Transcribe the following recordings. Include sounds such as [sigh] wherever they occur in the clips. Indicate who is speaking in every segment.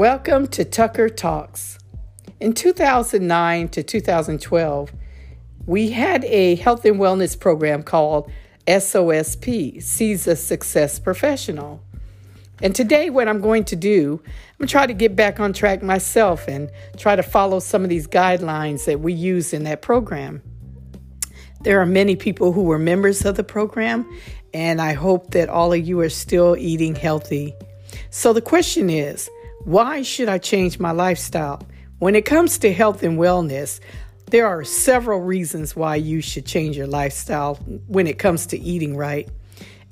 Speaker 1: Welcome to Tucker Talks. In 2009 to 2012, we had a health and wellness program called SOSP, of Success Professional. And today, what I'm going to do, I'm going to try to get back on track myself and try to follow some of these guidelines that we use in that program. There are many people who were members of the program, and I hope that all of you are still eating healthy. So, the question is why should I change my lifestyle? When it comes to health and wellness, there are several reasons why you should change your lifestyle when it comes to eating right.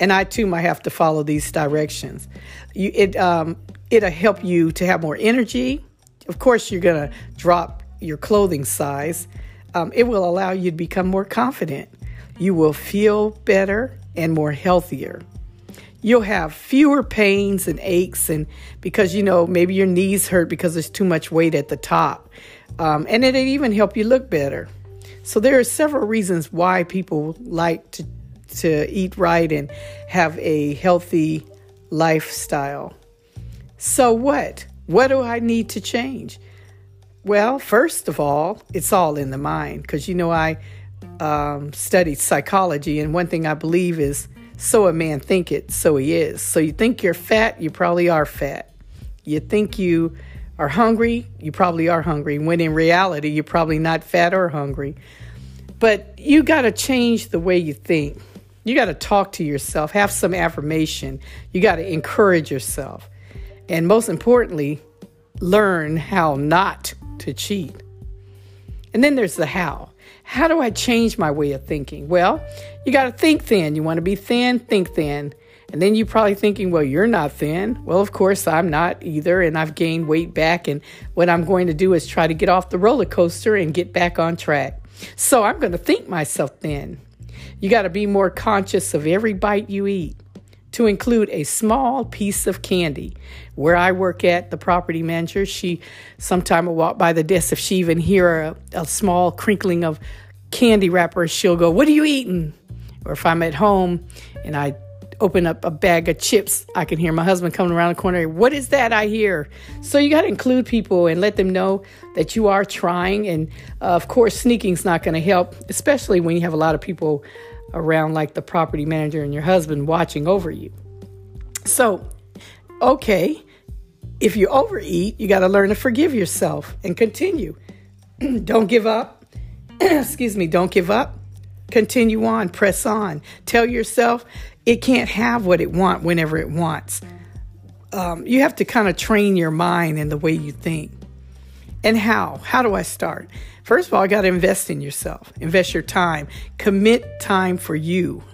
Speaker 1: And I too might have to follow these directions. You, it, um, it'll help you to have more energy. Of course, you're going to drop your clothing size. Um, it will allow you to become more confident. You will feel better and more healthier. You'll have fewer pains and aches, and because you know maybe your knees hurt because there's too much weight at the top, um, and it'll even help you look better. So there are several reasons why people like to to eat right and have a healthy lifestyle. So what? What do I need to change? Well, first of all, it's all in the mind because you know I um, studied psychology, and one thing I believe is so a man think it, so he is. So you think you're fat, you probably are fat. You think you are hungry, you probably are hungry. When in reality, you're probably not fat or hungry. But you got to change the way you think. You got to talk to yourself, have some affirmation. You got to encourage yourself. And most importantly, learn how not to cheat. And then there's the how. How do I change my way of thinking? Well, you got to think thin. You want to be thin, think thin. And then you're probably thinking, well, you're not thin. Well, of course, I'm not either. And I've gained weight back. And what I'm going to do is try to get off the roller coaster and get back on track. So I'm going to think myself thin. You got to be more conscious of every bite you eat to include a small piece of candy. Where I work at, the property manager, she sometime will walk by the desk. If she even hear a, a small crinkling of candy wrapper, she'll go, What are you eating? Or if I'm at home and I open up a bag of chips, I can hear my husband coming around the corner. What is that I hear? So you got to include people and let them know that you are trying. And uh, of course, sneaking's not going to help, especially when you have a lot of people around, like the property manager and your husband watching over you. So, okay, if you overeat, you got to learn to forgive yourself and continue. [clears throat] don't give up. [clears throat] Excuse me, don't give up. Continue on, press on. Tell yourself it can't have what it wants whenever it wants. Um, you have to kind of train your mind and the way you think. And how? How do I start? First of all, you got to invest in yourself, invest your time, commit time for you.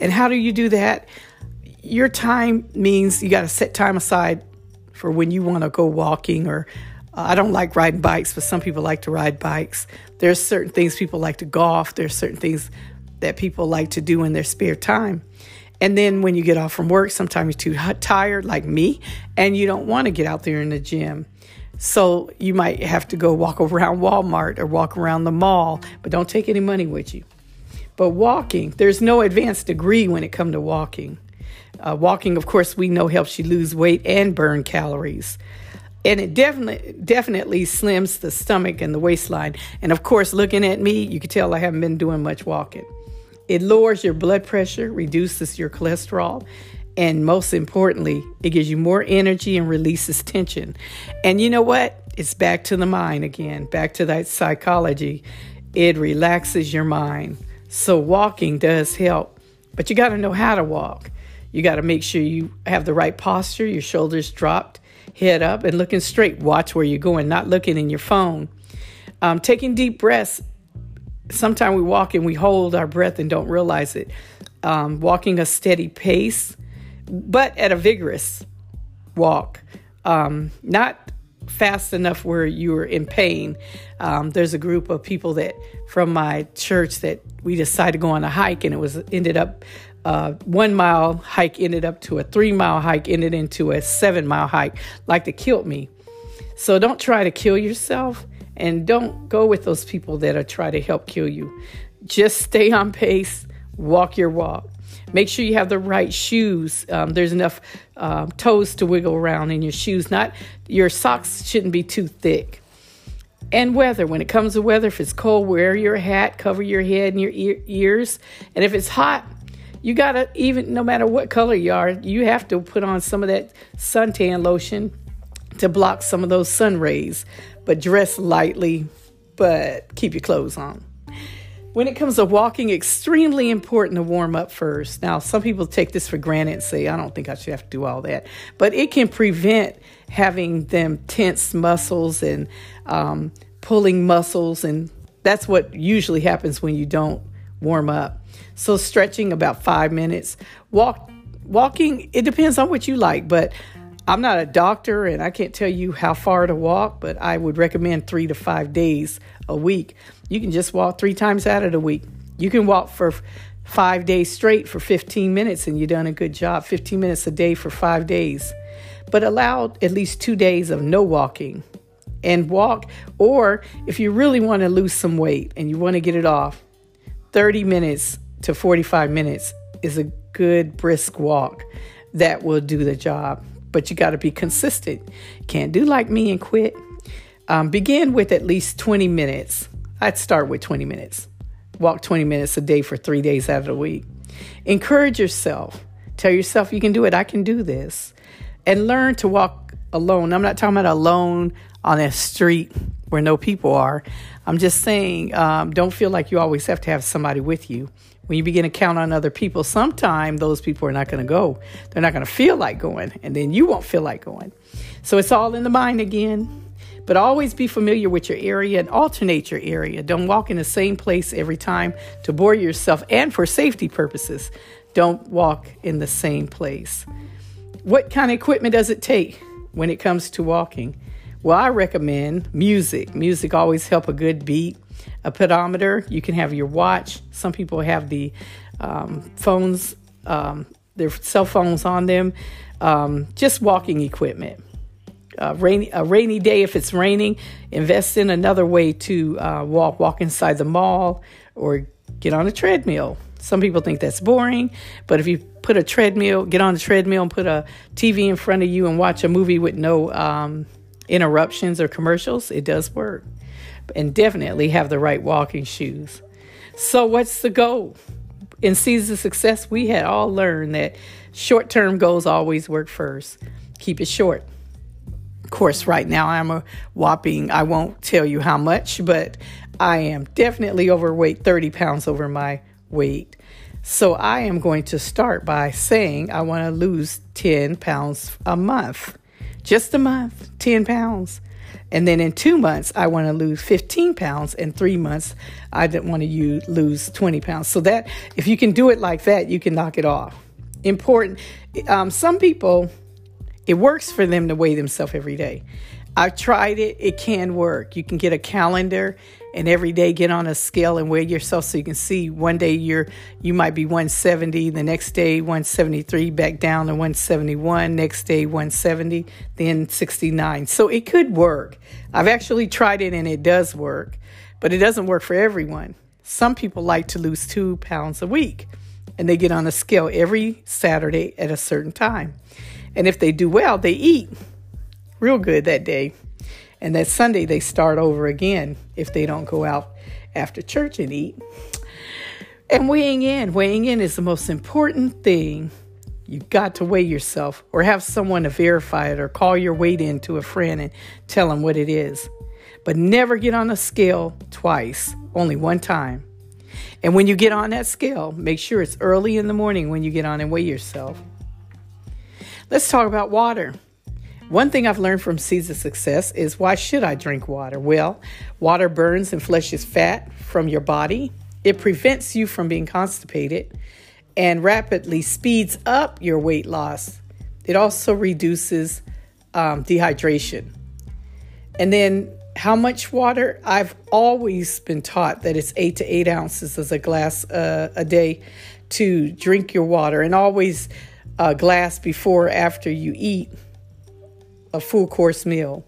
Speaker 1: And how do you do that? Your time means you got to set time aside for when you want to go walking or uh, I don't like riding bikes, but some people like to ride bikes. There's certain things people like to golf. There's certain things that people like to do in their spare time. And then when you get off from work, sometimes you're too tired, like me, and you don't want to get out there in the gym. So you might have to go walk around Walmart or walk around the mall, but don't take any money with you. But walking, there's no advanced degree when it comes to walking. Uh, walking, of course, we know helps you lose weight and burn calories. And it definitely definitely slims the stomach and the waistline. And of course, looking at me, you can tell I haven't been doing much walking. It lowers your blood pressure, reduces your cholesterol, and most importantly, it gives you more energy and releases tension. And you know what? It's back to the mind again, back to that psychology. It relaxes your mind. So, walking does help, but you got to know how to walk. You got to make sure you have the right posture, your shoulders dropped, head up, and looking straight. Watch where you're going, not looking in your phone. Um, taking deep breaths sometimes we walk and we hold our breath and don't realize it. Um, walking a steady pace, but at a vigorous walk, um, not fast enough where you're in pain. Um, there's a group of people that from my church that we decided to go on a hike, and it was ended up uh, one mile hike ended up to a three mile hike, ended into a seven mile hike, like to kill me. So don't try to kill yourself. And don't go with those people that are trying to help kill you. Just stay on pace, walk your walk. Make sure you have the right shoes. Um, there's enough uh, toes to wiggle around in your shoes. Not your socks shouldn't be too thick. And weather. When it comes to weather, if it's cold, wear your hat, cover your head and your ear, ears. And if it's hot, you gotta even no matter what color you are, you have to put on some of that suntan lotion to block some of those sun rays. But dress lightly, but keep your clothes on. When it comes to walking, extremely important to warm up first. Now, some people take this for granted and say, I don't think I should have to do all that. But it can prevent having them tense muscles and um, pulling muscles. And that's what usually happens when you don't warm up. So, stretching about five minutes. Walk, walking, it depends on what you like. But I'm not a doctor and I can't tell you how far to walk, but I would recommend three to five days a week. You can just walk three times out of the week. You can walk for five days straight for 15 minutes and you've done a good job. 15 minutes a day for five days. But allow at least two days of no walking and walk. Or if you really want to lose some weight and you want to get it off, 30 minutes to 45 minutes is a good brisk walk that will do the job. But you got to be consistent. Can't do like me and quit. Um, begin with at least 20 minutes. I'd start with 20 minutes. Walk 20 minutes a day for three days out of the week. Encourage yourself. Tell yourself you can do it. I can do this. And learn to walk alone. I'm not talking about alone on a street where no people are. I'm just saying, um, don't feel like you always have to have somebody with you. When you begin to count on other people, sometime those people are not going to go. They're not going to feel like going, and then you won't feel like going. So it's all in the mind again. But always be familiar with your area and alternate your area. Don't walk in the same place every time to bore yourself and for safety purposes. Don't walk in the same place. What kind of equipment does it take when it comes to walking? Well, I recommend music. Music always help a good beat. A pedometer, you can have your watch. Some people have the um, phones, um, their cell phones on them. Um, just walking equipment a rainy, a rainy day, if it's raining, invest in another way to uh, walk. Walk inside the mall or get on a treadmill. Some people think that's boring, but if you put a treadmill, get on the treadmill and put a TV in front of you and watch a movie with no um, interruptions or commercials, it does work. And definitely have the right walking shoes. So, what's the goal? In Seeds of Success, we had all learned that short term goals always work first. Keep it short. Course, right now I'm a whopping, I won't tell you how much, but I am definitely overweight, 30 pounds over my weight. So I am going to start by saying I want to lose 10 pounds a month. Just a month, 10 pounds. And then in two months, I want to lose 15 pounds. In three months, I didn't want to lose 20 pounds. So that, if you can do it like that, you can knock it off. Important. Um, some people it works for them to weigh themselves every day. I've tried it, it can work. You can get a calendar and every day get on a scale and weigh yourself so you can see one day you're you might be 170, the next day 173, back down to 171, next day 170, then 69. So it could work. I've actually tried it and it does work, but it doesn't work for everyone. Some people like to lose two pounds a week and they get on a scale every Saturday at a certain time. And if they do well, they eat real good that day. And that Sunday, they start over again if they don't go out after church and eat. And weighing in, weighing in is the most important thing. You've got to weigh yourself or have someone to verify it or call your weight in to a friend and tell them what it is. But never get on a scale twice, only one time. And when you get on that scale, make sure it's early in the morning when you get on and weigh yourself. Let's talk about water. One thing I've learned from Seeds of Success is why should I drink water? Well, water burns and flushes fat from your body. It prevents you from being constipated and rapidly speeds up your weight loss. It also reduces um, dehydration. And then, how much water? I've always been taught that it's eight to eight ounces as a glass uh, a day to drink your water, and always a glass before or after you eat a full course meal.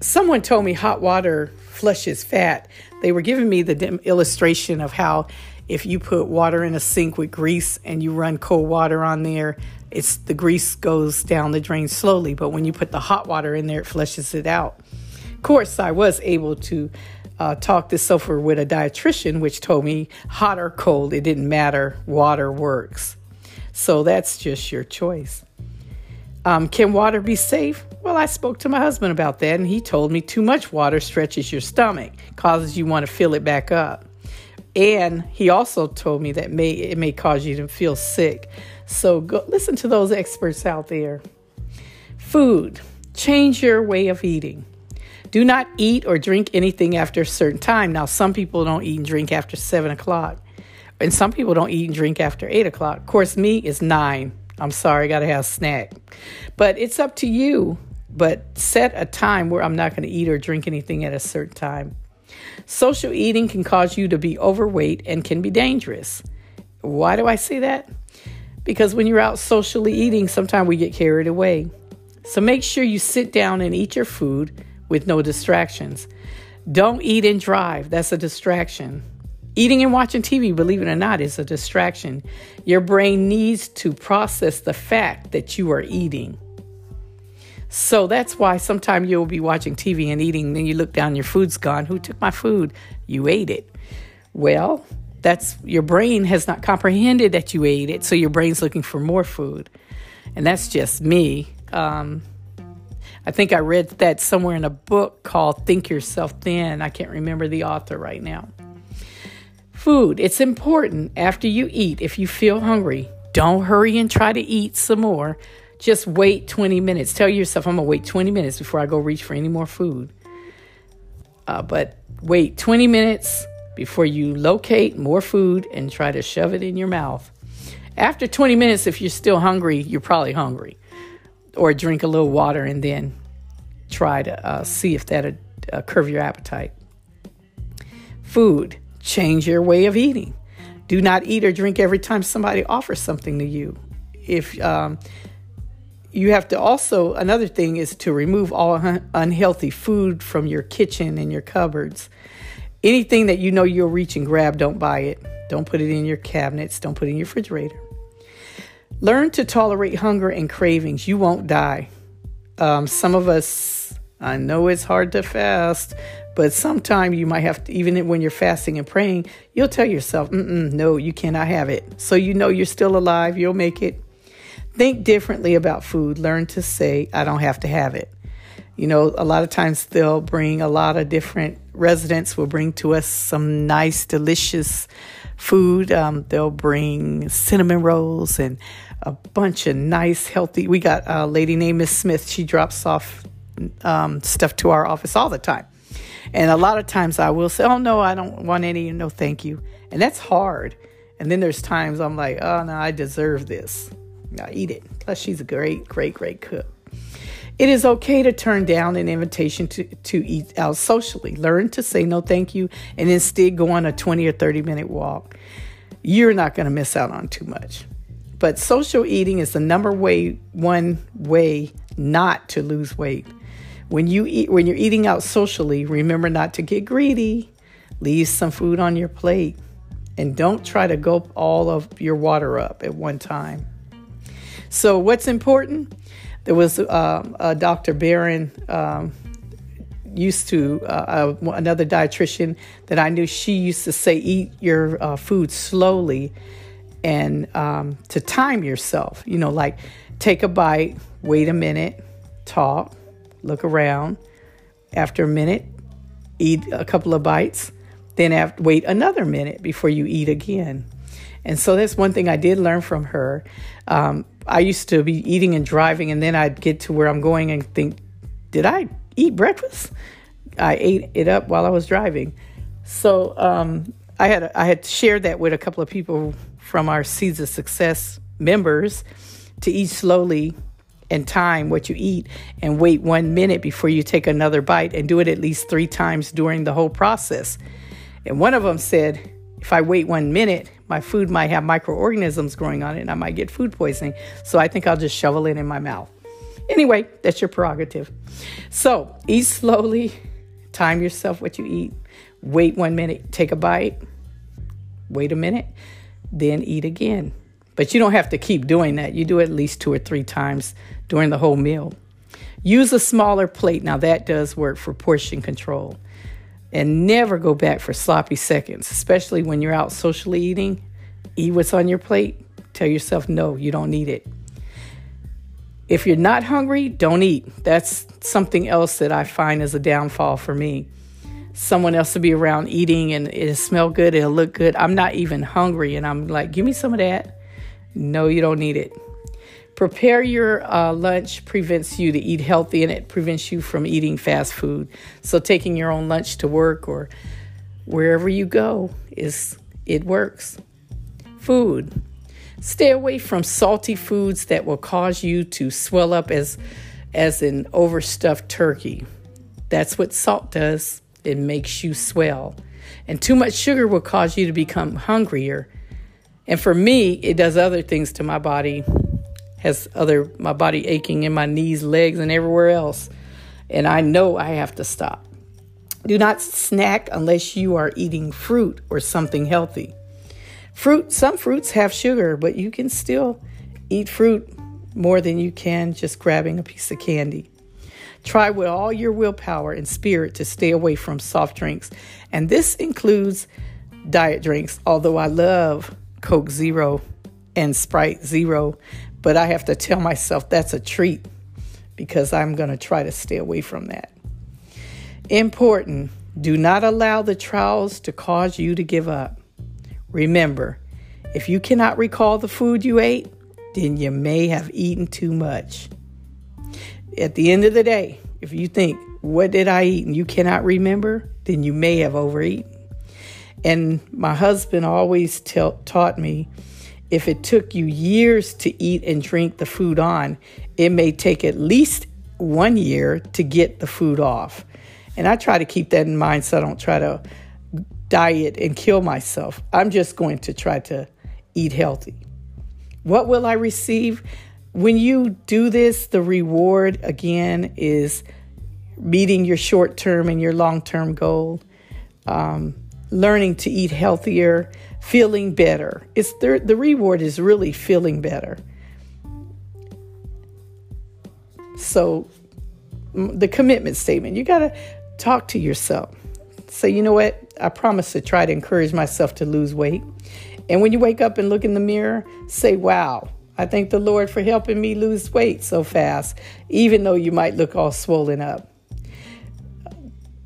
Speaker 1: Someone told me hot water flushes fat. They were giving me the illustration of how if you put water in a sink with grease and you run cold water on there, it's the grease goes down the drain slowly, but when you put the hot water in there, it flushes it out. Of course, I was able to uh, talk this over with a dietitian, which told me hot or cold, it didn't matter, water works. So that's just your choice. Um, can water be safe? Well, I spoke to my husband about that, and he told me too much water stretches your stomach, causes you want to fill it back up. And he also told me that may it may cause you to feel sick. So go listen to those experts out there. Food. Change your way of eating. Do not eat or drink anything after a certain time. Now, some people don't eat and drink after seven o'clock, and some people don't eat and drink after eight o'clock. Of course, me is nine. I'm sorry, I got to have a snack. But it's up to you. But set a time where I'm not to eat or drink anything at a certain time. Social eating can cause you to be overweight and can be dangerous. Why do I say that? Because when you're out socially eating, sometimes we get carried away. So make sure you sit down and eat your food with no distractions. Don't eat and drive, that's a distraction. Eating and watching TV, believe it or not, is a distraction. Your brain needs to process the fact that you are eating. So that's why sometimes you'll be watching TV and eating, then you look down, your food's gone. Who took my food? You ate it. Well, that's your brain has not comprehended that you ate it, so your brain's looking for more food. And that's just me. Um, I think I read that somewhere in a book called Think Yourself Thin. I can't remember the author right now. Food, it's important after you eat. If you feel hungry, don't hurry and try to eat some more. Just wait 20 minutes. Tell yourself, I'm going to wait 20 minutes before I go reach for any more food. Uh, but wait 20 minutes before you locate more food and try to shove it in your mouth. After 20 minutes, if you're still hungry, you're probably hungry. Or drink a little water and then try to uh, see if that'll uh, curb your appetite. Food, change your way of eating. Do not eat or drink every time somebody offers something to you. If um, you have to also, another thing is to remove all un- unhealthy food from your kitchen and your cupboards. Anything that you know you'll reach and grab, don't buy it. Don't put it in your cabinets. Don't put it in your refrigerator. Learn to tolerate hunger and cravings. You won't die. Um, some of us, I know it's hard to fast, but sometimes you might have to, even when you're fasting and praying, you'll tell yourself, no, you cannot have it. So you know you're still alive, you'll make it. Think differently about food. Learn to say, I don't have to have it. You know, a lot of times they'll bring a lot of different residents will bring to us some nice, delicious food. Um, they'll bring cinnamon rolls and a bunch of nice, healthy. We got a lady named Miss Smith. She drops off um, stuff to our office all the time. And a lot of times I will say, Oh, no, I don't want any. No, thank you. And that's hard. And then there's times I'm like, Oh, no, I deserve this. I eat it. Plus, she's a great, great, great cook. It is okay to turn down an invitation to, to eat out socially. Learn to say no thank you and instead go on a 20 or 30 minute walk. You're not going to miss out on too much. But social eating is the number way one way not to lose weight. When you eat when you're eating out socially, remember not to get greedy. Leave some food on your plate and don't try to gulp all of your water up at one time. So, what's important? There was uh, Dr. Barron um, used to, uh, uh, another dietitian that I knew, she used to say, eat your uh, food slowly and um, to time yourself. You know, like take a bite, wait a minute, talk, look around. After a minute, eat a couple of bites. Then after, wait another minute before you eat again. And so that's one thing I did learn from her. Um, I used to be eating and driving, and then I'd get to where I'm going and think, did I eat breakfast? I ate it up while I was driving. So um, I had I had shared that with a couple of people from our Seeds of Success members to eat slowly and time what you eat and wait one minute before you take another bite and do it at least three times during the whole process. And one of them said, if I wait one minute, my food might have microorganisms growing on it and I might get food poisoning. So I think I'll just shovel it in my mouth. Anyway, that's your prerogative. So eat slowly, time yourself what you eat, wait one minute, take a bite, wait a minute, then eat again. But you don't have to keep doing that. You do it at least two or three times during the whole meal. Use a smaller plate. Now, that does work for portion control. And never go back for sloppy seconds, especially when you're out socially eating. Eat what's on your plate. Tell yourself, no, you don't need it. If you're not hungry, don't eat. That's something else that I find is a downfall for me. Someone else to be around eating and it'll smell good, it'll look good. I'm not even hungry, and I'm like, give me some of that. No, you don't need it. Prepare your uh, lunch prevents you to eat healthy and it prevents you from eating fast food. So taking your own lunch to work or wherever you go is it works. Food. Stay away from salty foods that will cause you to swell up as as an overstuffed turkey. That's what salt does. It makes you swell. And too much sugar will cause you to become hungrier and for me, it does other things to my body, has other my body aching in my knees, legs, and everywhere else. And I know I have to stop. Do not snack unless you are eating fruit or something healthy. Fruit, some fruits have sugar, but you can still eat fruit more than you can just grabbing a piece of candy. Try with all your willpower and spirit to stay away from soft drinks. And this includes diet drinks, although I love Coke Zero and Sprite Zero, but I have to tell myself that's a treat because I'm going to try to stay away from that. Important do not allow the trials to cause you to give up. Remember, if you cannot recall the food you ate, then you may have eaten too much. At the end of the day, if you think, What did I eat? and you cannot remember, then you may have overeaten. And my husband always tell, taught me if it took you years to eat and drink the food on, it may take at least one year to get the food off. And I try to keep that in mind so I don't try to diet and kill myself. I'm just going to try to eat healthy. What will I receive? When you do this, the reward again is meeting your short term and your long term goal. Um, learning to eat healthier, feeling better. It's the, the reward is really feeling better. So, the commitment statement, you got to talk to yourself. Say, you know what? I promise to try to encourage myself to lose weight. And when you wake up and look in the mirror, say, wow, I thank the Lord for helping me lose weight so fast, even though you might look all swollen up.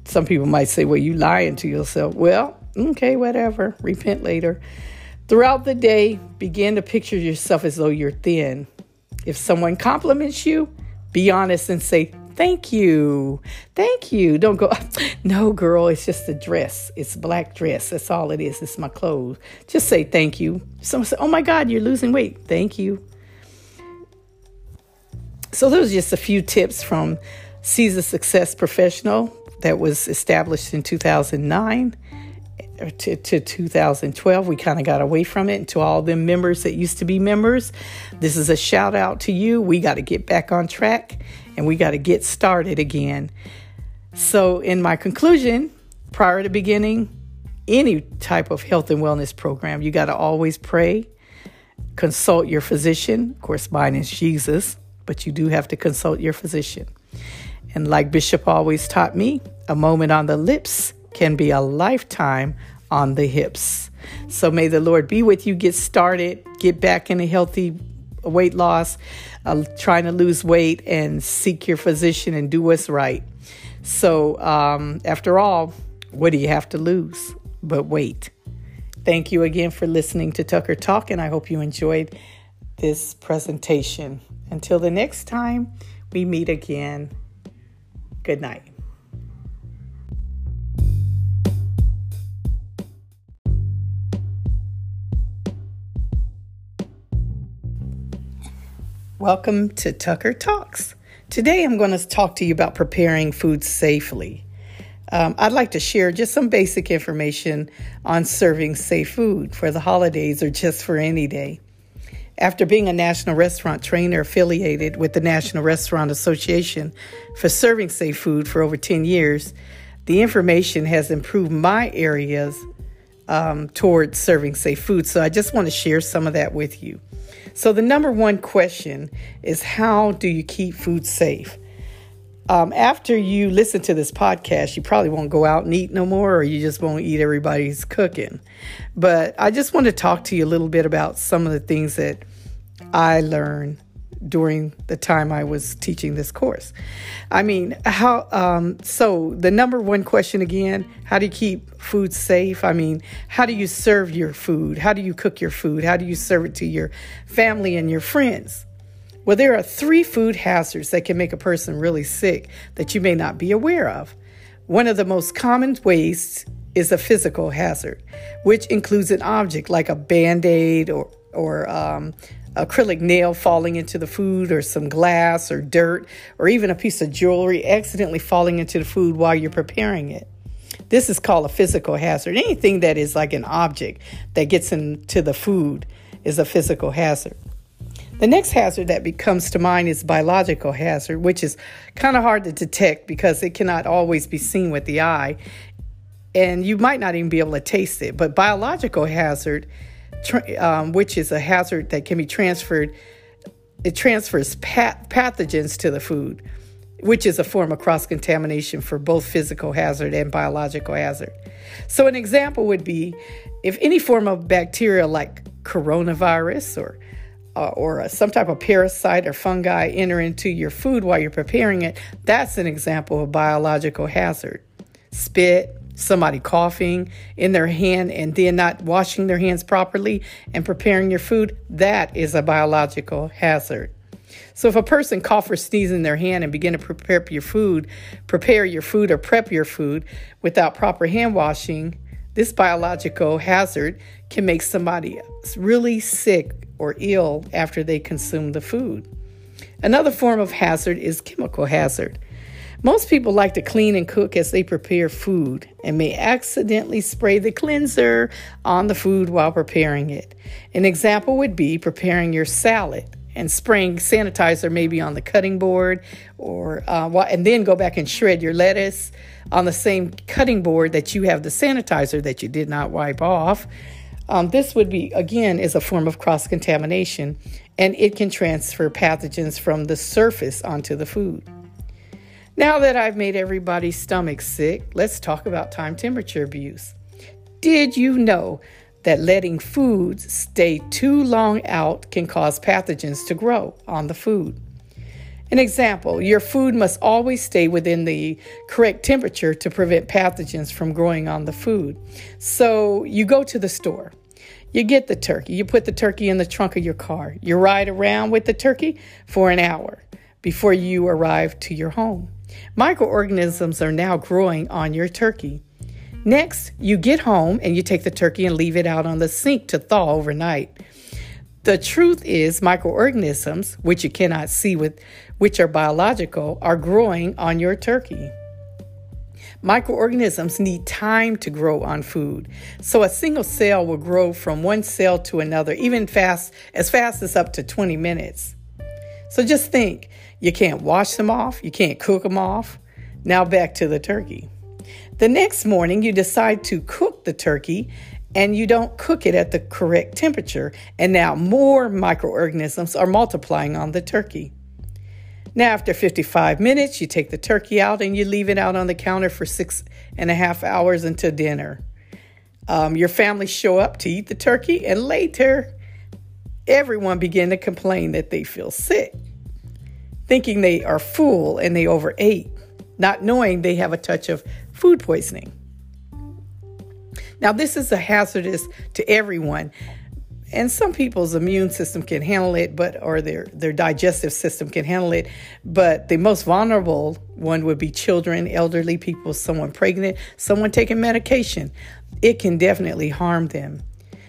Speaker 1: Some people might say, well, you lying to yourself. Well, okay, whatever, repent later. Throughout the day, begin to picture yourself as though you're thin. If someone compliments you, be honest and say, Thank you. Thank you. Don't go, [laughs] No, girl, it's just a dress. It's black dress. That's all it is. It's my clothes. Just say thank you. Someone say, Oh my God, you're losing weight. Thank you. So, those are just a few tips from Seeds of Success Professional that was established in 2009 to, to 2012 we kind of got away from it. And to all them members that used to be members this is a shout out to you. We got to get back on track and we got to get started again. So in my conclusion prior to beginning any type of health and wellness program you got to always pray consult your physician. Of course mine is jesus but you do have to consult your physician and like bishop always taught me a moment on the lips can be a lifetime on the hips. So may the Lord be with you. Get started, get back in a healthy weight loss, uh, trying to lose weight, and seek your physician and do what's right. So, um, after all, what do you have to lose but weight? Thank you again for listening to Tucker Talk, and I hope you enjoyed this presentation. Until the next time we meet again, good night. Welcome to Tucker Talks. Today I'm going to talk to you about preparing food safely. Um, I'd like to share just some basic information on serving safe food for the holidays or just for any day. After being a national restaurant trainer affiliated with the National Restaurant Association for serving safe food for over 10 years, the information has improved my areas um, towards serving safe food. So I just want to share some of that with you. So, the number one question is how do you keep food safe? Um, after you listen to this podcast, you probably won't go out and eat no more, or you just won't eat everybody's cooking. But I just want to talk to you a little bit about some of the things that I learned during the time I was teaching this course. I mean, how, um, so the number one question again how do you keep food safe? I mean, how do you serve your food? How do you cook your food? How do you serve it to your family and your friends? Well, there are three food hazards that can make a person really sick that you may not be aware of. One of the most common ways is a physical hazard, which includes an object like a band aid or, or um, acrylic nail falling into the food, or some glass or dirt, or even a piece of jewelry accidentally falling into the food while you're preparing it. This is called a physical hazard. Anything that is like an object that gets into the food is a physical hazard. The next hazard that comes to mind is biological hazard, which is kind of hard to detect because it cannot always be seen with the eye, and you might not even be able to taste it. But biological hazard um, which is a hazard that can be transferred. It transfers pat- pathogens to the food, which is a form of cross contamination for both physical hazard and biological hazard. So, an example would be if any form of bacteria like coronavirus or uh, or some type of parasite or fungi enter into your food while you're preparing it, that's an example of biological hazard. Spit, somebody coughing in their hand and then not washing their hands properly and preparing your food, that is a biological hazard. So if a person cough or sneeze in their hand and begin to prepare your food, prepare your food or prep your food without proper hand washing, this biological hazard can make somebody really sick or ill after they consume the food. Another form of hazard is chemical hazard. Most people like to clean and cook as they prepare food and may accidentally spray the cleanser on the food while preparing it. An example would be preparing your salad and spraying sanitizer maybe on the cutting board or uh, and then go back and shred your lettuce on the same cutting board that you have the sanitizer that you did not wipe off. Um, this would be, again, is a form of cross contamination and it can transfer pathogens from the surface onto the food. Now that I've made everybody's stomach sick, let's talk about time temperature abuse. Did you know that letting foods stay too long out can cause pathogens to grow on the food? An example your food must always stay within the correct temperature to prevent pathogens from growing on the food. So you go to the store, you get the turkey, you put the turkey in the trunk of your car, you ride around with the turkey for an hour before you arrive to your home. Microorganisms are now growing on your turkey. Next, you get home and you take the turkey and leave it out on the sink to thaw overnight. The truth is, microorganisms, which you cannot see with, which are biological, are growing on your turkey. Microorganisms need time to grow on food. So a single cell will grow from one cell to another, even fast as fast as up to 20 minutes. So just think you can't wash them off, you can't cook them off. Now back to the turkey. The next morning, you decide to cook the turkey and you don't cook it at the correct temperature, and now more microorganisms are multiplying on the turkey. Now, after 55 minutes, you take the turkey out and you leave it out on the counter for six and a half hours until dinner. Um, your family show up to eat the turkey, and later, everyone begin to complain that they feel sick thinking they are full and they overate, not knowing they have a touch of food poisoning. Now, this is a hazardous to everyone, and some people's immune system can handle it, but or their their digestive system can handle it. But the most vulnerable one would be children, elderly people, someone pregnant, someone taking medication. It can definitely harm them.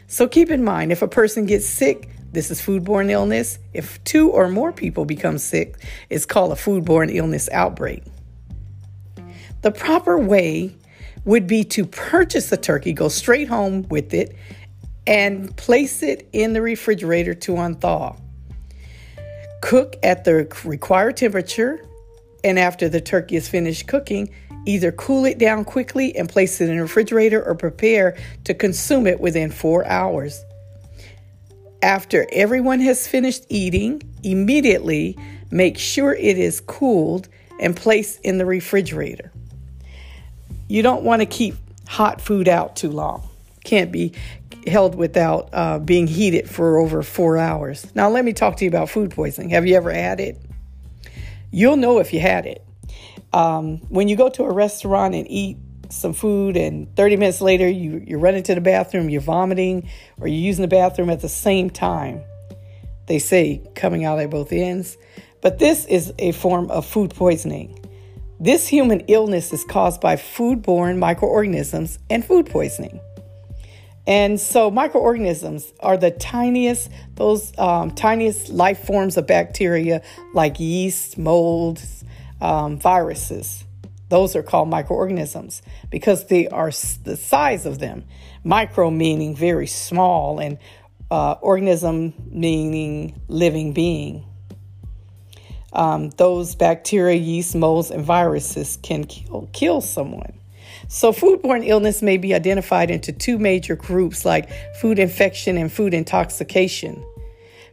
Speaker 1: So keep in mind if a person gets sick, this is foodborne illness. If two or more people become sick, it's called a foodborne illness outbreak. The proper way would be to purchase the turkey, go straight home with it, and place it in the refrigerator to unthaw. Cook at the required temperature, and after the turkey is finished cooking, Either cool it down quickly and place it in the refrigerator or prepare to consume it within four hours. After everyone has finished eating, immediately make sure it is cooled and placed in the refrigerator. You don't want to keep hot food out too long. Can't be held without uh, being heated for over four hours. Now, let me talk to you about food poisoning. Have you ever had it? You'll know if you had it. Um, when you go to a restaurant and eat some food, and 30 minutes later you, you're running to the bathroom, you're vomiting, or you're using the bathroom at the same time, they say coming out at both ends. But this is a form of food poisoning. This human illness is caused by foodborne microorganisms and food poisoning. And so, microorganisms are the tiniest, those um, tiniest life forms of bacteria like yeast, molds, um, viruses. Those are called microorganisms because they are the size of them. Micro meaning very small, and uh, organism meaning living being. Um, those bacteria, yeast, molds, and viruses can kill, kill someone. So, foodborne illness may be identified into two major groups like food infection and food intoxication.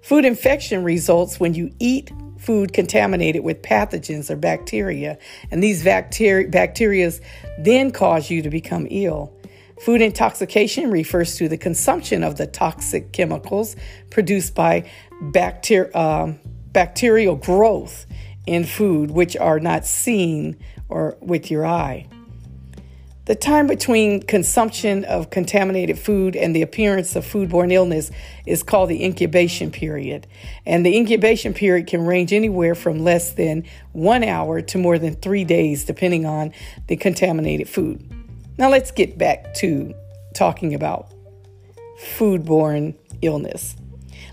Speaker 1: Food infection results when you eat food contaminated with pathogens or bacteria, and these bacteria then cause you to become ill. Food intoxication refers to the consumption of the toxic chemicals produced by bacteri- uh, bacterial growth in food, which are not seen or with your eye. The time between consumption of contaminated food and the appearance of foodborne illness is called the incubation period. And the incubation period can range anywhere from less than one hour to more than three days, depending on the contaminated food. Now, let's get back to talking about foodborne illness.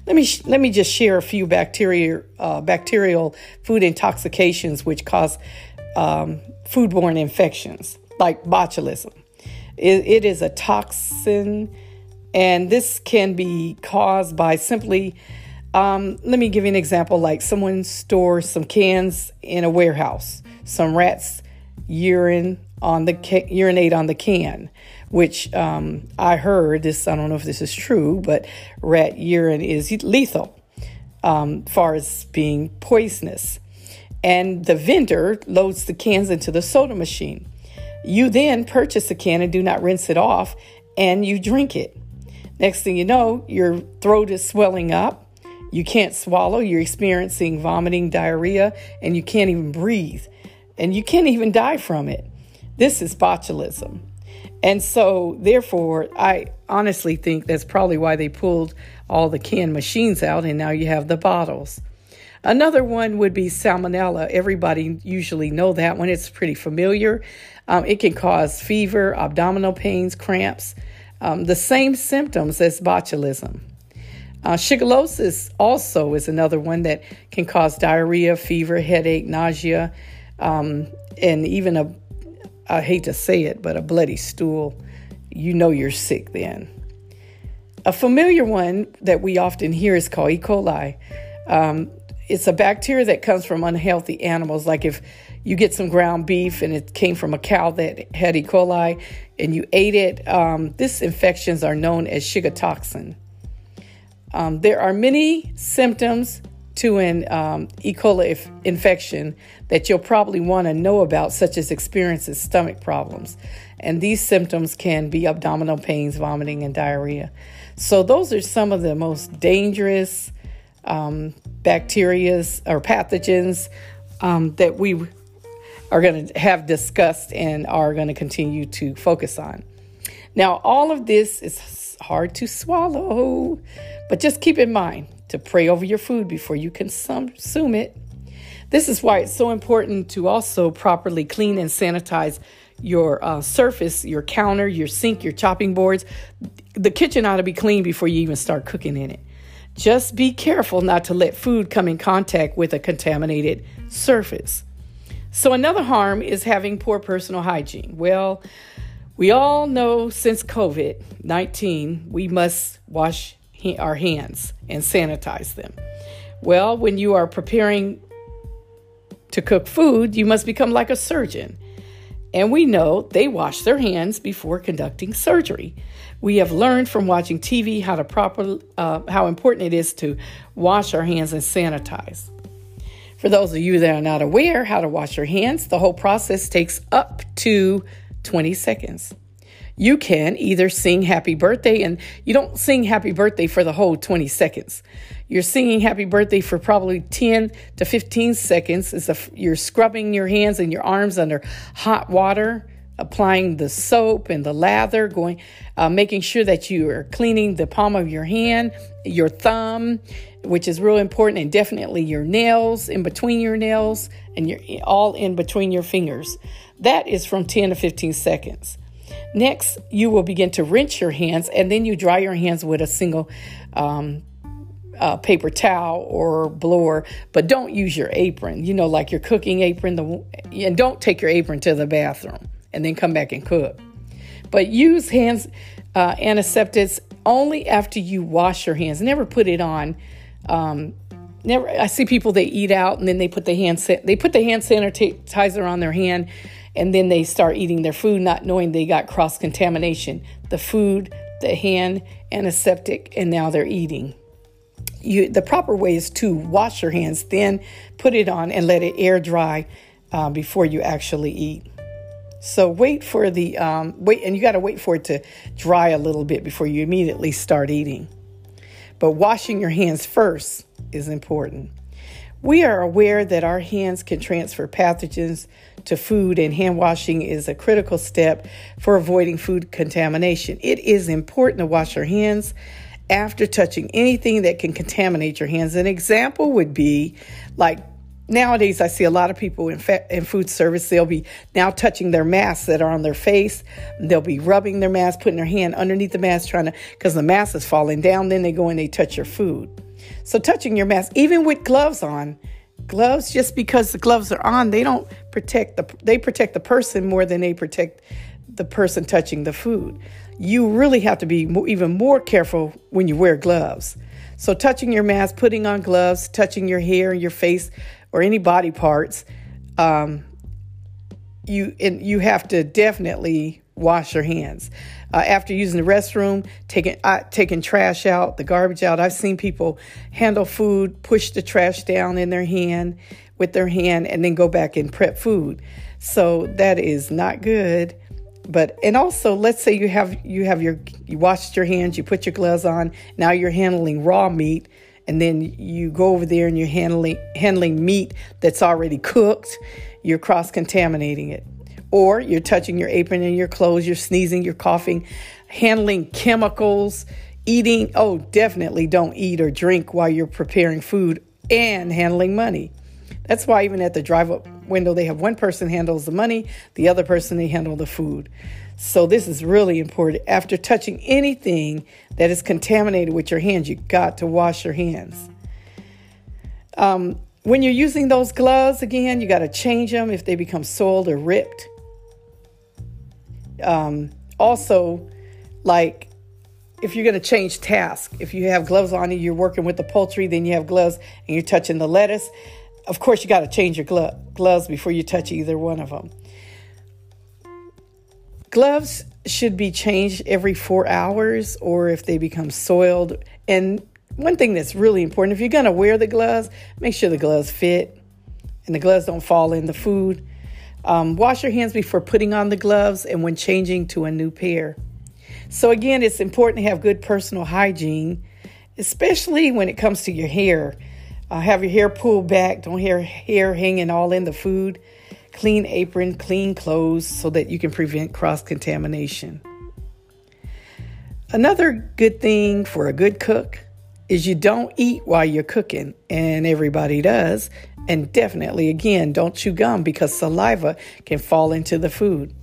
Speaker 1: Let me, let me just share a few bacteria, uh, bacterial food intoxications which cause um, foodborne infections like botulism. it, it is a toxin, and this can be caused by simply, um, let me give you an example like someone stores some cans in a warehouse, some rats urine on the ca- urinate on the can, which um, I heard this. I don't know if this is true, but rat urine is lethal, um, far as being poisonous. And the vendor loads the cans into the soda machine. You then purchase a can and do not rinse it off, and you drink it. Next thing you know, your throat is swelling up. You can't swallow. You're experiencing vomiting, diarrhea, and you can't even breathe. And you can't even die from it. This is botulism. And so, therefore, I honestly think that's probably why they pulled all the can machines out and now you have the bottles. Another one would be salmonella. Everybody usually know that one. It's pretty familiar. Um, it can cause fever, abdominal pains, cramps, um, the same symptoms as botulism. Uh, shigellosis also is another one that can cause diarrhea, fever, headache, nausea, um, and even a, I hate to say it, but a bloody stool. You know you're sick then. A familiar one that we often hear is called E. coli. Um, it's a bacteria that comes from unhealthy animals. Like if you get some ground beef and it came from a cow that had E. coli and you ate it, um, these infections are known as Shiga toxin. Um, there are many symptoms to an um, E. coli infection that you'll probably want to know about, such as experiences stomach problems. And these symptoms can be abdominal pains, vomiting, and diarrhea. So, those are some of the most dangerous um, bacterias or pathogens um, that we are going to have discussed and are going to continue to focus on. Now, all of this is hard to swallow, but just keep in mind to pray over your food before you consume it. This is why it's so important to also properly clean and sanitize your uh, surface, your counter, your sink, your chopping boards. The kitchen ought to be clean before you even start cooking in it. Just be careful not to let food come in contact with a contaminated surface. So, another harm is having poor personal hygiene. Well, we all know since COVID 19, we must wash our hands and sanitize them. Well, when you are preparing to cook food, you must become like a surgeon. and we know they wash their hands before conducting surgery. We have learned from watching TV how to proper uh, how important it is to wash our hands and sanitize. For those of you that are not aware how to wash your hands, the whole process takes up to 20 seconds. You can either sing happy birthday, and you don't sing happy birthday for the whole 20 seconds. You're singing happy birthday for probably 10 to 15 seconds. Is you're scrubbing your hands and your arms under hot water, applying the soap and the lather, going, uh, making sure that you are cleaning the palm of your hand, your thumb, which is real important, and definitely your nails in between your nails and your all in between your fingers. That is from 10 to 15 seconds. Next, you will begin to rinse your hands and then you dry your hands with a single um, uh, paper towel or blower, but don't use your apron, you know, like your cooking apron. The, and don't take your apron to the bathroom and then come back and cook. But use hands uh, antiseptics only after you wash your hands. Never put it on. Um, never. I see people they eat out and then they put the hand they put the hand sanitizer on their hand and then they start eating their food not knowing they got cross contamination the food the hand antiseptic and now they're eating you the proper way is to wash your hands then put it on and let it air dry uh, before you actually eat so wait for the um, wait and you got to wait for it to dry a little bit before you immediately start eating but washing your hands first is important we are aware that our hands can transfer pathogens to food, and hand washing is a critical step for avoiding food contamination. It is important to wash your hands after touching anything that can contaminate your hands. An example would be like nowadays I see a lot of people in, fa- in food service they'll be now touching their masks that are on their face they'll be rubbing their mask putting their hand underneath the mask trying to because the mask is falling down then they go and they touch your food so touching your mask, even with gloves on, gloves just because the gloves are on, they don't protect the they protect the person more than they protect the person touching the food. You really have to be even more careful when you wear gloves. So touching your mask, putting on gloves, touching your hair and your face or any body parts, um, you and you have to definitely wash your hands uh, after using the restroom, taking uh, taking trash out, the garbage out. I've seen people handle food, push the trash down in their hand with their hand, and then go back and prep food. So that is not good. But and also, let's say you have you have your you washed your hands, you put your gloves on. Now you're handling raw meat, and then you go over there and you're handling handling meat that's already cooked. You're cross contaminating it or you're touching your apron and your clothes, you're sneezing, you're coughing, handling chemicals, eating. Oh, definitely don't eat or drink while you're preparing food and handling money. That's why even at the drive up window, they have one person handles the money, the other person they handle the food. So this is really important. After touching anything that is contaminated with your hands, you got to wash your hands. Um, when you're using those gloves again, you got to change them if they become soiled or ripped um, also, like if you're going to change task, if you have gloves on and you're working with the poultry, then you have gloves and you're touching the lettuce. Of course, you got to change your glo- gloves before you touch either one of them. Gloves should be changed every four hours or if they become soiled. And one thing that's really important if you're going to wear the gloves, make sure the gloves fit and the gloves don't fall in the food. Um, wash your hands before putting on the gloves and when changing to a new pair. So, again, it's important to have good personal hygiene, especially when it comes to your hair. Uh, have your hair pulled back, don't have hair hanging all in the food. Clean apron, clean clothes so that you can prevent cross contamination. Another good thing for a good cook is you don't eat while you're cooking, and everybody does. And definitely, again, don't chew gum because saliva can fall into the food.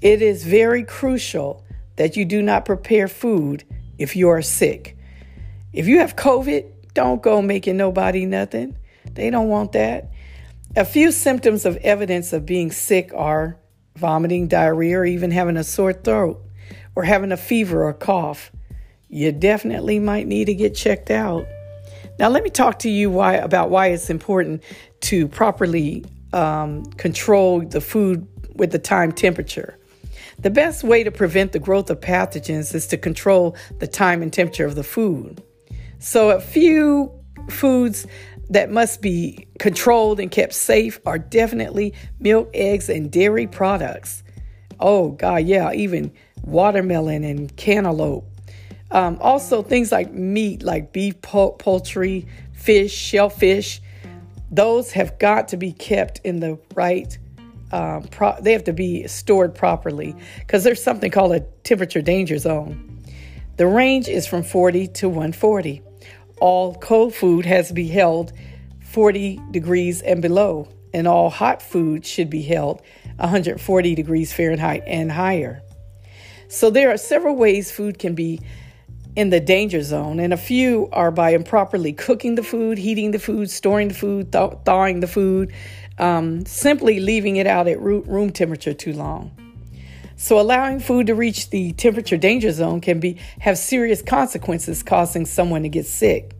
Speaker 1: It is very crucial that you do not prepare food if you are sick. If you have COVID, don't go making nobody nothing. They don't want that. A few symptoms of evidence of being sick are vomiting, diarrhea, or even having a sore throat, or having a fever or cough. You definitely might need to get checked out. Now, let me talk to you why about why it's important to properly um, control the food with the time temperature. The best way to prevent the growth of pathogens is to control the time and temperature of the food. So, a few foods that must be controlled and kept safe are definitely milk, eggs, and dairy products. Oh, God, yeah, even watermelon and cantaloupe. Um, also, things like meat, like beef, poultry, fish, shellfish, those have got to be kept in the right. Um, pro- they have to be stored properly because there's something called a temperature danger zone. The range is from 40 to 140 all cold food has to be held 40 degrees and below, and all hot food should be held 140 degrees Fahrenheit and higher. So there are several ways food can be in the danger zone, and a few are by improperly cooking the food, heating the food, storing the food, th- thawing the food, um, simply leaving it out at room temperature too long. So allowing food to reach the temperature danger zone can be have serious consequences causing someone to get sick.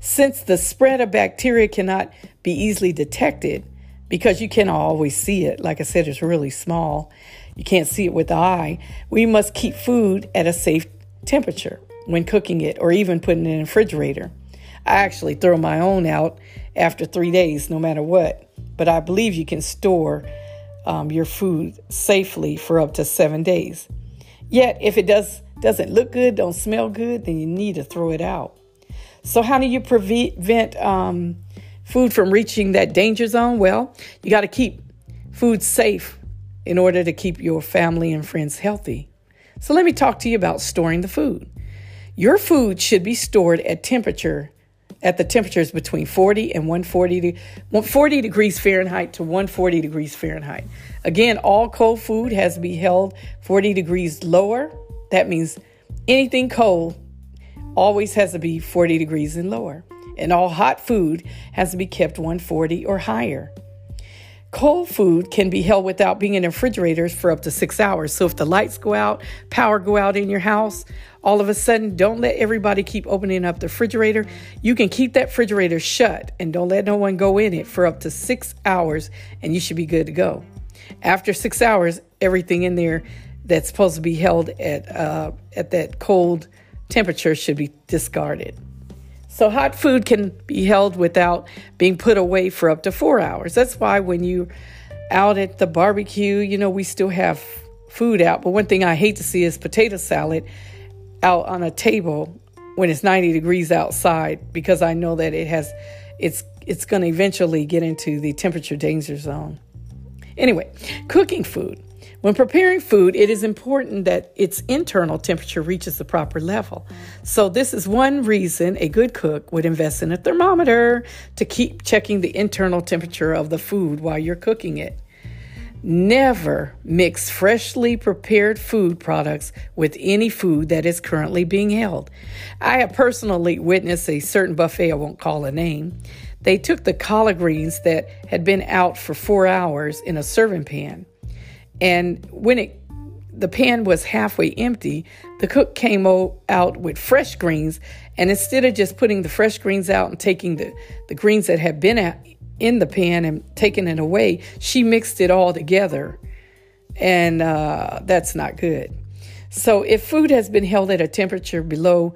Speaker 1: Since the spread of bacteria cannot be easily detected because you cannot always see it, like I said it's really small. You can't see it with the eye. We must keep food at a safe temperature when cooking it or even putting it in a refrigerator. I actually throw my own out after 3 days no matter what, but I believe you can store um, your food safely for up to seven days. Yet, if it does doesn't look good, don't smell good, then you need to throw it out. So, how do you prevent um, food from reaching that danger zone? Well, you got to keep food safe in order to keep your family and friends healthy. So, let me talk to you about storing the food. Your food should be stored at temperature at the temperatures between 40 and 140 to 140 degrees Fahrenheit to 140 degrees Fahrenheit. Again, all cold food has to be held 40 degrees lower. That means anything cold always has to be 40 degrees and lower. And all hot food has to be kept 140 or higher. Cold food can be held without being in refrigerators for up to six hours. So if the lights go out, power go out in your house, all of a sudden, don't let everybody keep opening up the refrigerator. You can keep that refrigerator shut and don't let no one go in it for up to six hours, and you should be good to go. After six hours, everything in there that's supposed to be held at uh, at that cold temperature should be discarded. So hot food can be held without being put away for up to four hours. That's why when you're out at the barbecue, you know, we still have food out. But one thing I hate to see is potato salad out on a table when it's 90 degrees outside because I know that it has it's it's going to eventually get into the temperature danger zone. Anyway, cooking food. When preparing food, it is important that its internal temperature reaches the proper level. So, this is one reason a good cook would invest in a thermometer to keep checking the internal temperature of the food while you're cooking it. Never mix freshly prepared food products with any food that is currently being held. I have personally witnessed a certain buffet, I won't call a name. They took the collard greens that had been out for four hours in a serving pan. And when it the pan was halfway empty, the cook came out with fresh greens. And instead of just putting the fresh greens out and taking the, the greens that had been in the pan and taking it away, she mixed it all together. And uh, that's not good. So, if food has been held at a temperature below,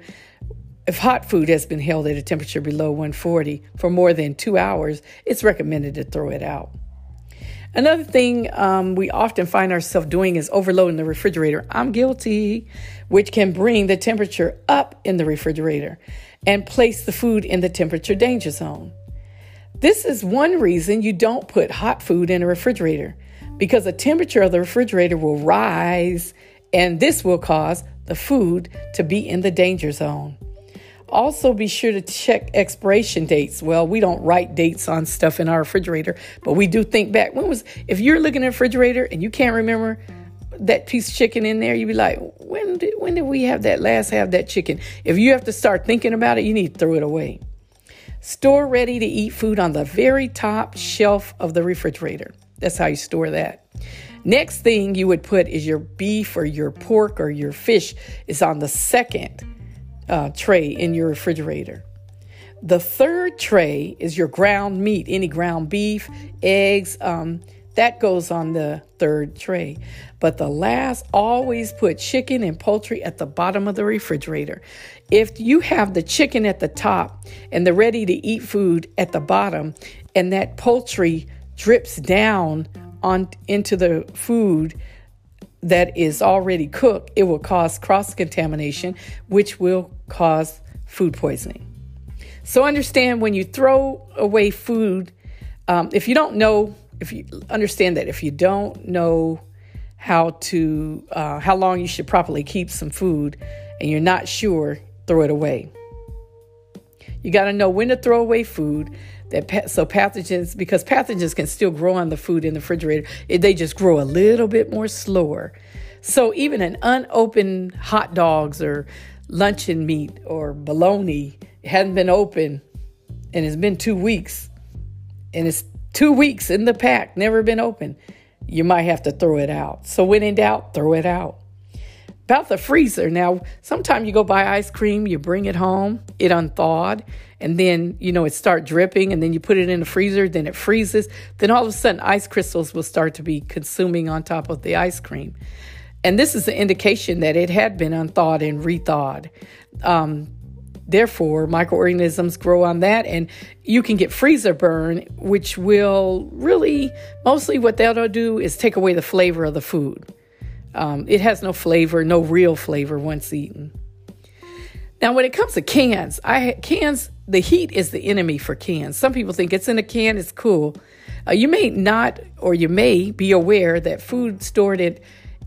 Speaker 1: if hot food has been held at a temperature below 140 for more than two hours, it's recommended to throw it out. Another thing um, we often find ourselves doing is overloading the refrigerator. I'm guilty, which can bring the temperature up in the refrigerator and place the food in the temperature danger zone. This is one reason you don't put hot food in a refrigerator because the temperature of the refrigerator will rise and this will cause the food to be in the danger zone. Also, be sure to check expiration dates. Well, we don't write dates on stuff in our refrigerator, but we do think back. When was, if you're looking at a refrigerator and you can't remember that piece of chicken in there, you'd be like, when did, when did we have that last have that chicken? If you have to start thinking about it, you need to throw it away. Store ready to eat food on the very top shelf of the refrigerator. That's how you store that. Next thing you would put is your beef or your pork or your fish is on the second uh, tray in your refrigerator. The third tray is your ground meat, any ground beef, eggs, um, That goes on the third tray. But the last, always put chicken and poultry at the bottom of the refrigerator. If you have the chicken at the top and the ready to eat food at the bottom, and that poultry drips down on into the food that is already cooked, it will cause cross contamination, which will cause food poisoning. So understand when you throw away food, um, if you don't know if you understand that if you don't know how to uh, how long you should properly keep some food and you're not sure throw it away you got to know when to throw away food that so pathogens because pathogens can still grow on the food in the refrigerator they just grow a little bit more slower so even an unopened hot dogs or luncheon meat or bologna hadn't been open and it's been two weeks and it's two weeks in the pack, never been open, you might have to throw it out. So when in doubt, throw it out. About the freezer. Now, sometimes you go buy ice cream, you bring it home, it unthawed, and then, you know, it start dripping, and then you put it in the freezer, then it freezes. Then all of a sudden, ice crystals will start to be consuming on top of the ice cream. And this is an indication that it had been unthawed and rethawed. Um, Therefore, microorganisms grow on that, and you can get freezer burn, which will really mostly what that'll do is take away the flavor of the food. Um, it has no flavor, no real flavor once eaten. Now, when it comes to cans, I cans the heat is the enemy for cans. Some people think it's in a can, it's cool. Uh, you may not, or you may be aware that food stored in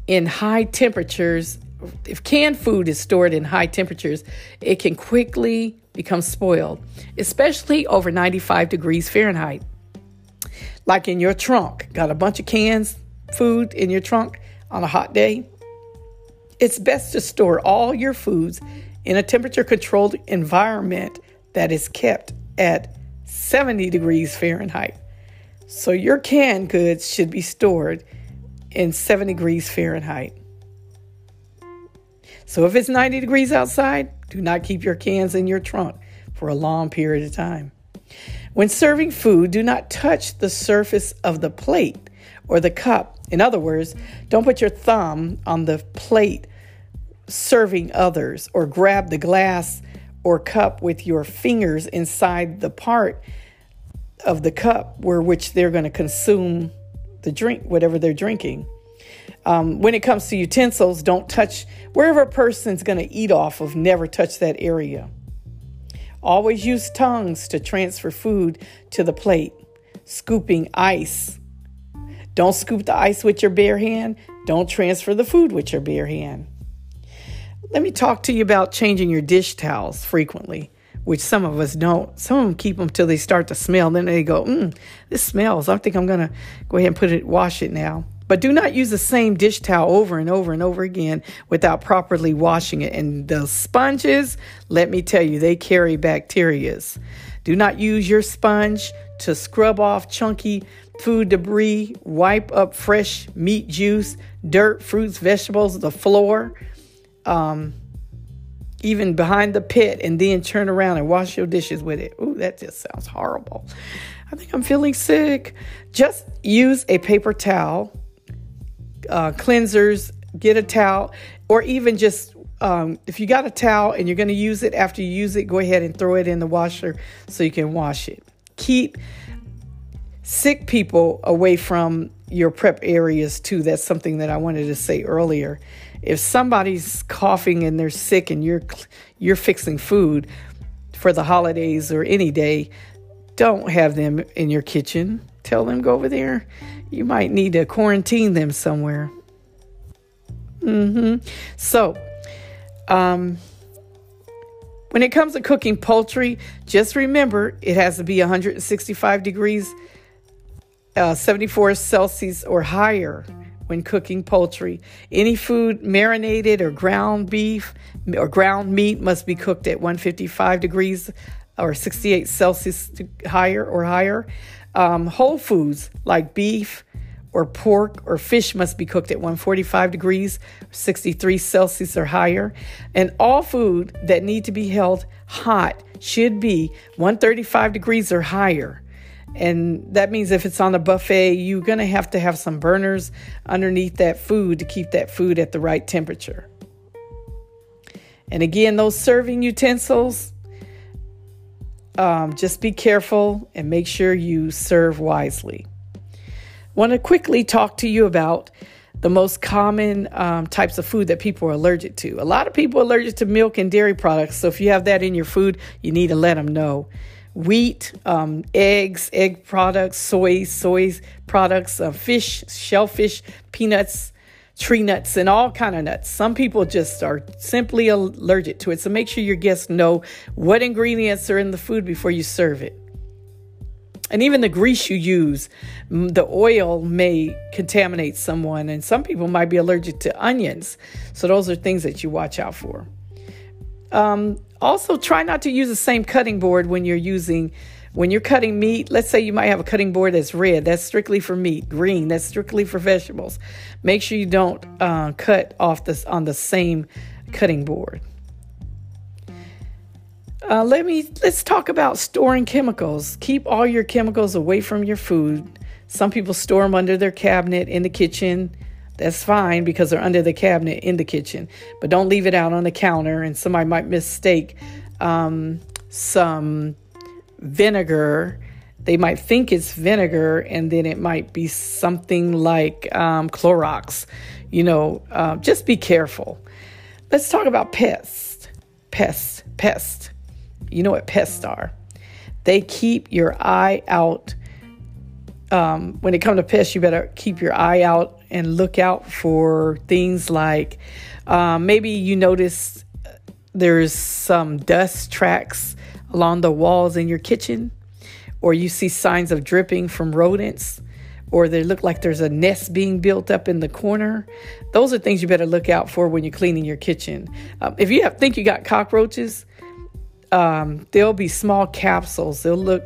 Speaker 1: in high temperatures if canned food is stored in high temperatures, it can quickly become spoiled, especially over 95 degrees Fahrenheit. Like in your trunk, got a bunch of cans food in your trunk on a hot day. It's best to store all your foods in a temperature controlled environment that is kept at 70 degrees Fahrenheit. So your canned goods should be stored in 70 degrees Fahrenheit. So if it's 90 degrees outside, do not keep your cans in your trunk for a long period of time. When serving food, do not touch the surface of the plate or the cup. In other words, don't put your thumb on the plate serving others or grab the glass or cup with your fingers inside the part of the cup where which they're going to consume the drink, whatever they're drinking. Um, when it comes to utensils, don't touch wherever a person's going to eat off of, never touch that area. Always use tongues to transfer food to the plate. Scooping ice. Don't scoop the ice with your bare hand. Don't transfer the food with your bare hand. Let me talk to you about changing your dish towels frequently, which some of us don't. Some of them keep them till they start to smell. Then they go, mm, this smells. I think I'm going to go ahead and put it, wash it now. But do not use the same dish towel over and over and over again without properly washing it. And the sponges, let me tell you, they carry bacterias. Do not use your sponge to scrub off chunky food debris, wipe up fresh meat juice, dirt, fruits, vegetables, the floor, um, even behind the pit, and then turn around and wash your dishes with it. Ooh, that just sounds horrible. I think I'm feeling sick. Just use a paper towel uh, cleansers, get a towel, or even just um, if you got a towel and you're going to use it after you use it, go ahead and throw it in the washer so you can wash it. Keep sick people away from your prep areas too. That's something that I wanted to say earlier. If somebody's coughing and they're sick and you're you're fixing food for the holidays or any day, don't have them in your kitchen. Tell them go over there you might need to quarantine them somewhere. Mm-hmm. So, um, when it comes to cooking poultry, just remember it has to be 165 degrees, uh, 74 Celsius or higher when cooking poultry. Any food marinated or ground beef or ground meat must be cooked at 155 degrees or 68 Celsius higher or higher. Um, whole foods like beef or pork or fish must be cooked at 145 degrees, 63 Celsius or higher. And all food that need to be held hot should be 135 degrees or higher. And that means if it's on a buffet, you're going to have to have some burners underneath that food to keep that food at the right temperature. And again, those serving utensils, um, just be careful and make sure you serve wisely. Want to quickly talk to you about the most common um, types of food that people are allergic to. A lot of people are allergic to milk and dairy products, so if you have that in your food, you need to let them know. Wheat, um, eggs, egg products, soy, soy products, uh, fish, shellfish, peanuts, tree nuts, and all kind of nuts. Some people just are simply allergic to it. So make sure your guests know what ingredients are in the food before you serve it. And even the grease you use, the oil may contaminate someone, and some people might be allergic to onions. So, those are things that you watch out for. Um, also, try not to use the same cutting board when you're using. When you're cutting meat, let's say you might have a cutting board that's red, that's strictly for meat. Green, that's strictly for vegetables. Make sure you don't uh, cut off this on the same cutting board. Uh, let me let's talk about storing chemicals. Keep all your chemicals away from your food. Some people store them under their cabinet in the kitchen. That's fine because they're under the cabinet in the kitchen, but don't leave it out on the counter. And somebody might mistake um, some vinegar. They might think it's vinegar, and then it might be something like um, Clorox. You know, uh, just be careful. Let's talk about pests. Pests. Pests. You know what pests are? They keep your eye out. Um, when it comes to pests, you better keep your eye out and look out for things like um, maybe you notice there's some dust tracks along the walls in your kitchen, or you see signs of dripping from rodents, or they look like there's a nest being built up in the corner. Those are things you better look out for when you're cleaning your kitchen. Um, if you have, think you got cockroaches, um, there'll be small capsules. They'll look,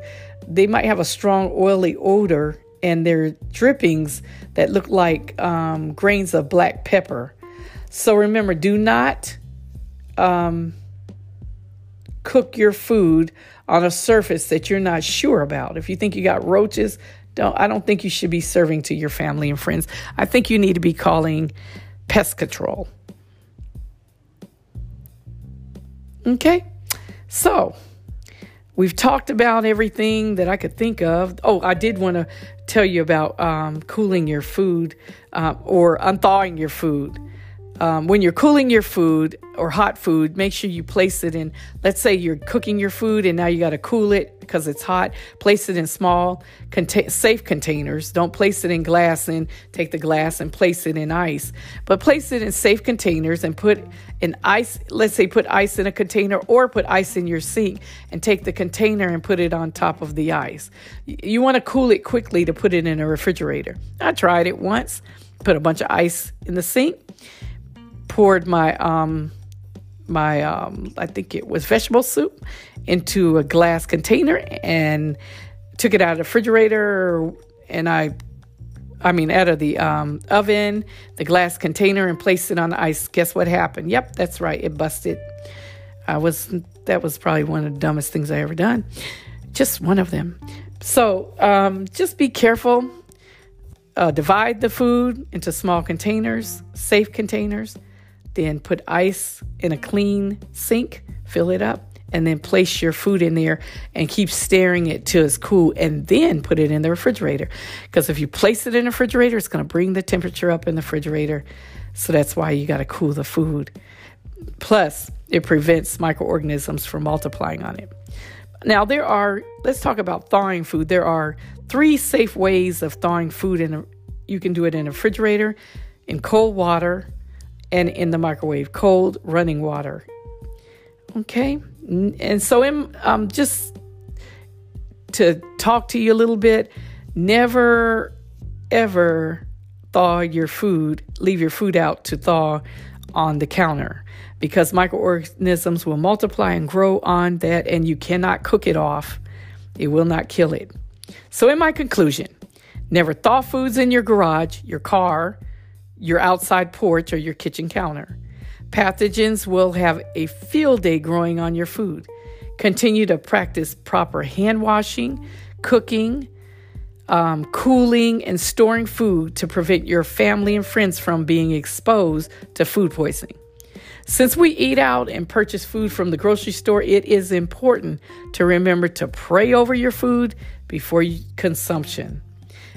Speaker 1: they might have a strong oily odor, and they're drippings that look like um, grains of black pepper. So remember, do not um, cook your food on a surface that you're not sure about. If you think you got roaches, don't. I don't think you should be serving to your family and friends. I think you need to be calling pest control. Okay. So, we've talked about everything that I could think of. Oh, I did want to tell you about um, cooling your food uh, or unthawing your food. Um, when you're cooling your food or hot food, make sure you place it in. Let's say you're cooking your food and now you got to cool it because it's hot. Place it in small, safe containers. Don't place it in glass and take the glass and place it in ice, but place it in safe containers and put an ice. Let's say put ice in a container or put ice in your sink and take the container and put it on top of the ice. You want to cool it quickly to put it in a refrigerator. I tried it once. Put a bunch of ice in the sink poured my um my um I think it was vegetable soup into a glass container and took it out of the refrigerator and I I mean out of the um, oven, the glass container and placed it on the ice. Guess what happened? Yep, that's right. It busted. I was that was probably one of the dumbest things I ever done. Just one of them. So um, just be careful. Uh, divide the food into small containers, safe containers. Then put ice in a clean sink, fill it up, and then place your food in there and keep stirring it till it's cool and then put it in the refrigerator. Because if you place it in the refrigerator, it's going to bring the temperature up in the refrigerator. So that's why you got to cool the food. Plus, it prevents microorganisms from multiplying on it. Now, there are, let's talk about thawing food. There are three safe ways of thawing food. In a, you can do it in a refrigerator, in cold water, and in the microwave, cold running water. Okay, and so in um, just to talk to you a little bit, never ever thaw your food, leave your food out to thaw on the counter because microorganisms will multiply and grow on that, and you cannot cook it off. It will not kill it. So, in my conclusion, never thaw foods in your garage, your car, your outside porch or your kitchen counter. Pathogens will have a field day growing on your food. Continue to practice proper hand washing, cooking, um, cooling and storing food to prevent your family and friends from being exposed to food poisoning. Since we eat out and purchase food from the grocery store, it is important to remember to pray over your food before consumption.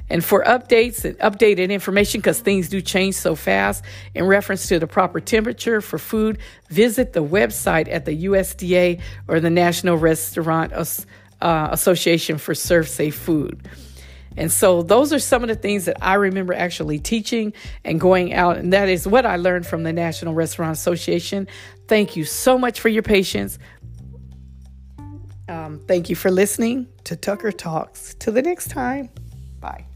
Speaker 1: And for updates and updated information, because things do change so fast, in reference to the proper temperature for food, visit the website at the USDA or the National Restaurant uh, Association for ServSafe Food. And so those are some of the things that I remember actually teaching and going out. And that is what I learned from the National Restaurant Association. Thank you so much for your patience. Um, thank you for listening to Tucker Talks. Till the next time, bye.